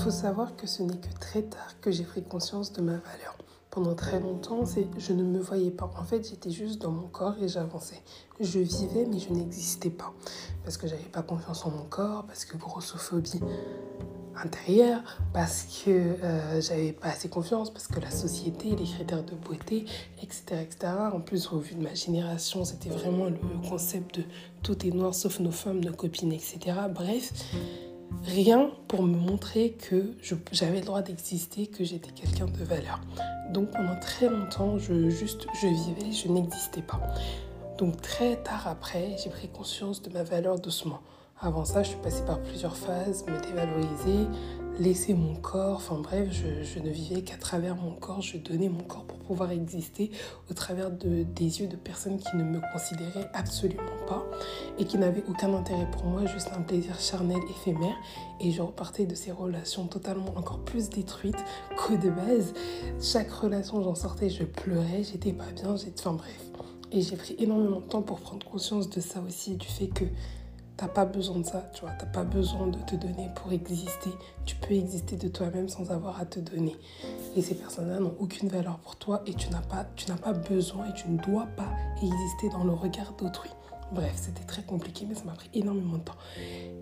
faut savoir que ce n'est que très tard que j'ai pris conscience de ma valeur. Pendant très longtemps, je ne me voyais pas. En fait, j'étais juste dans mon corps et j'avançais. Je vivais, mais je n'existais pas. Parce que j'avais pas confiance en mon corps, parce que grossophobie intérieure, parce que euh, j'avais pas assez confiance, parce que la société, les critères de beauté, etc. etc. En plus, au vu de ma génération, c'était vraiment le concept de tout est noir sauf nos femmes, nos copines, etc. Bref rien pour me montrer que j'avais le droit d'exister, que j'étais quelqu'un de valeur. Donc pendant très longtemps, je, juste, je vivais, je n'existais pas. Donc très tard après, j'ai pris conscience de ma valeur doucement. Avant ça, je suis passée par plusieurs phases, me dévaloriser, laisser mon corps, enfin bref, je, ne vivais qu'à travers mon corps, je donnais mon corps pour pouvoir exister au travers de, des yeux de personnes qui ne me considéraient absolument pas et qui n'avaient aucun intérêt pour moi, juste un plaisir charnel éphémère. Et je repartais de ces relations totalement encore plus détruites qu'au de base. Chaque relation, j'en sortais, je pleurais, j'étais pas bien, j'étais... Enfin bref. Et j'ai pris énormément de temps pour prendre conscience de ça aussi, du fait que T'as pas besoin de ça, tu vois. T'as pas besoin de te donner pour exister. Tu peux exister de toi-même sans avoir à te donner. Et ces personnes-là n'ont aucune valeur pour toi et tu n'as pas, tu n'as pas besoin et tu ne dois pas exister dans le regard d'autrui. Bref, c'était très compliqué, mais ça m'a pris énormément de temps.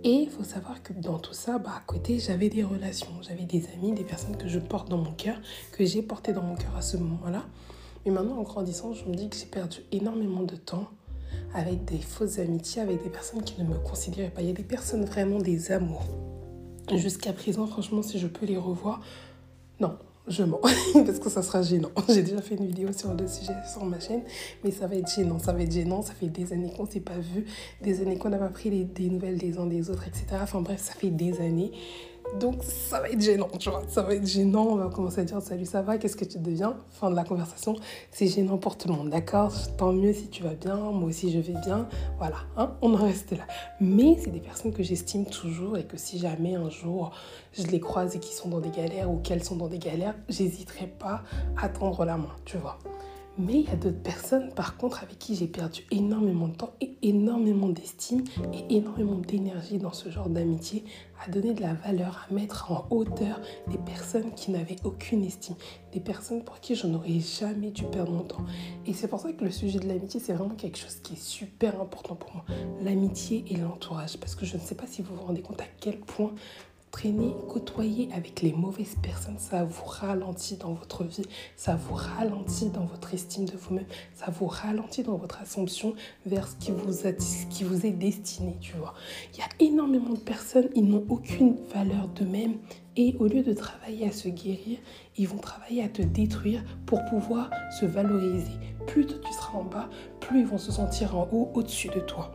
Et il faut savoir que dans tout ça, bah, à côté, j'avais des relations, j'avais des amis, des personnes que je porte dans mon cœur, que j'ai porté dans mon cœur à ce moment-là. Mais maintenant, en grandissant, je me dis que j'ai perdu énormément de temps avec des fausses amitiés, avec des personnes qui ne me considéraient pas. Il y a des personnes vraiment des amours. Jusqu'à présent, franchement, si je peux les revoir, non, je mens, parce que ça sera gênant. J'ai déjà fait une vidéo sur le sujet sur ma chaîne, mais ça va être gênant, ça va être gênant. Ça fait des années qu'on ne s'est pas vu, des années qu'on n'a pas pris les, des nouvelles des uns des autres, etc. Enfin bref, ça fait des années. Donc ça va être gênant, tu vois, ça va être gênant, on va commencer à dire salut ça va, qu'est-ce que tu deviens? Fin de la conversation, c'est gênant pour tout le monde, d'accord? Tant mieux si tu vas bien, moi aussi je vais bien, voilà, hein on en reste là. Mais c'est des personnes que j'estime toujours et que si jamais un jour je les croise et qui sont dans des galères ou qu'elles sont dans des galères, j'hésiterai pas à tendre la main, tu vois. Mais il y a d'autres personnes, par contre, avec qui j'ai perdu énormément de temps et énormément d'estime et énormément d'énergie dans ce genre d'amitié, à donner de la valeur, à mettre en hauteur des personnes qui n'avaient aucune estime, des personnes pour qui je n'aurais jamais dû perdre mon temps. Et c'est pour ça que le sujet de l'amitié, c'est vraiment quelque chose qui est super important pour moi. L'amitié et l'entourage. Parce que je ne sais pas si vous vous rendez compte à quel point traîner, côtoyer avec les mauvaises personnes, ça vous ralentit dans votre vie, ça vous ralentit dans votre estime de vous-même, ça vous ralentit dans votre assumption vers ce qui vous, a, ce qui vous est destiné, tu vois. Il y a énormément de personnes, ils n'ont aucune valeur d'eux-mêmes et au lieu de travailler à se guérir, ils vont travailler à te détruire pour pouvoir se valoriser. Plus tu seras en bas, plus ils vont se sentir en haut, au-dessus de toi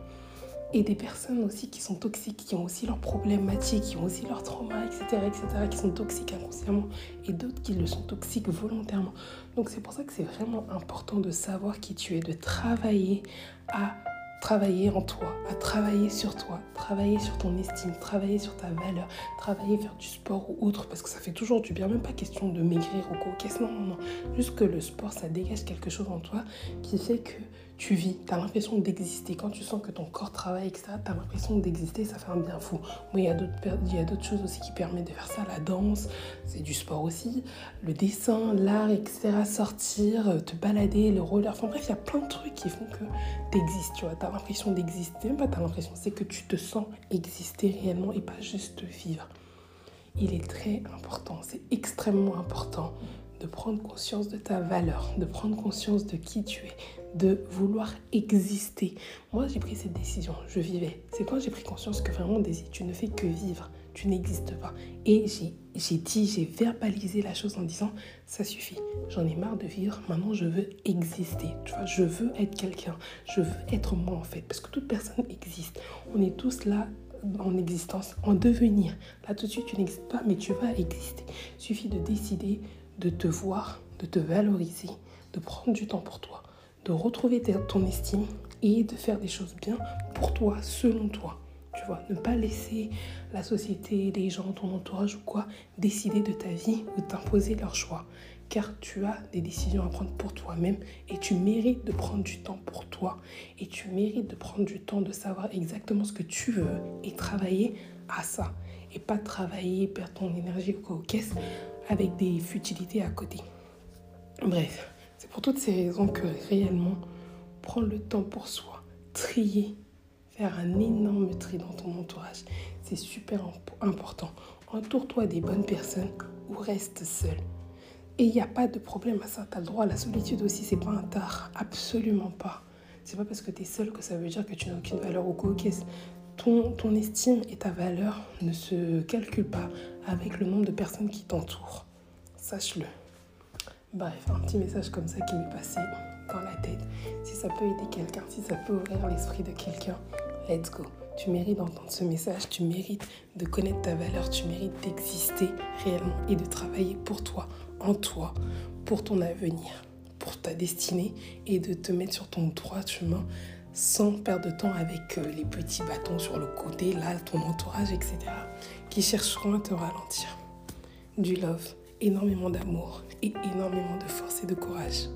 et des personnes aussi qui sont toxiques, qui ont aussi leurs problématiques, qui ont aussi leurs traumas, etc., etc., qui sont toxiques inconsciemment, et d'autres qui le sont toxiques volontairement. Donc c'est pour ça que c'est vraiment important de savoir qui tu es, de travailler à travailler en toi, à travailler sur toi, travailler sur ton estime, travailler sur ta valeur, travailler faire du sport ou autre, parce que ça fait toujours du bien, même pas question de maigrir ou quoi, non, non, non, juste que le sport, ça dégage quelque chose en toi qui fait que tu vis, tu as l'impression d'exister. Quand tu sens que ton corps travaille, etc., tu as l'impression d'exister, ça fait un bien fou. Il y a d'autres choses aussi qui permettent de faire ça. La danse, c'est du sport aussi. Le dessin, l'art, etc., sortir, te balader, le roller. Enfin bref, il y a plein de trucs qui font que tu existes, tu vois. As l'impression d'exister. Même pas tu as l'impression, c'est que tu te sens exister réellement et pas juste vivre. Il est très important, c'est extrêmement important de prendre conscience de ta valeur, de prendre conscience de qui tu es, de vouloir exister. Moi, j'ai pris cette décision, je vivais. C'est quand j'ai pris conscience que vraiment, Daisy, tu ne fais que vivre, tu n'existes pas. Et j'ai dit, j'ai verbalisé la chose en disant, ça suffit, j'en ai marre de vivre, maintenant je veux exister. Tu vois, je veux être quelqu'un, je veux être moi en fait, parce que toute personne existe. On est tous là en existence, en devenir. Là tout de suite, tu n'existes pas, mais tu vas exister. Il suffit de décider de te voir, de te valoriser, de prendre du temps pour toi, de retrouver ton estime et de faire des choses bien pour toi, selon toi. Tu vois, ne pas laisser la société, les gens, ton entourage ou quoi décider de ta vie ou t'imposer leur choix. Car tu as des décisions à prendre pour toi-même et tu mérites de prendre du temps pour toi. Et tu mérites de prendre du temps de savoir exactement ce que tu veux et travailler à ça et pas travailler, perdre ton énergie aux caisses avec des futilités à côté. Bref, c'est pour toutes ces raisons que réellement, prendre le temps pour soi, trier, faire un énorme tri dans ton entourage, c'est super important. Entoure-toi des bonnes personnes ou reste seul. Et il n'y a pas de problème à ça. Tu as le droit à la solitude aussi, c'est pas un tard. Absolument pas. C'est pas parce que tu es seul que ça veut dire que tu n'as aucune valeur au coquet. Ton, ton estime et ta valeur ne se calculent pas avec le nombre de personnes qui t'entourent. Sache-le. Bref, un petit message comme ça qui m'est passé dans la tête. Si ça peut aider quelqu'un, si ça peut ouvrir l'esprit de quelqu'un, let's go. Tu mérites d'entendre ce message, tu mérites de connaître ta valeur, tu mérites d'exister réellement et de travailler pour toi, en toi, pour ton avenir, pour ta destinée et de te mettre sur ton droit chemin sans perdre de temps avec euh, les petits bâtons sur le côté, là, ton entourage, etc., qui chercheront à te ralentir. Du love, énormément d'amour et énormément de force et de courage.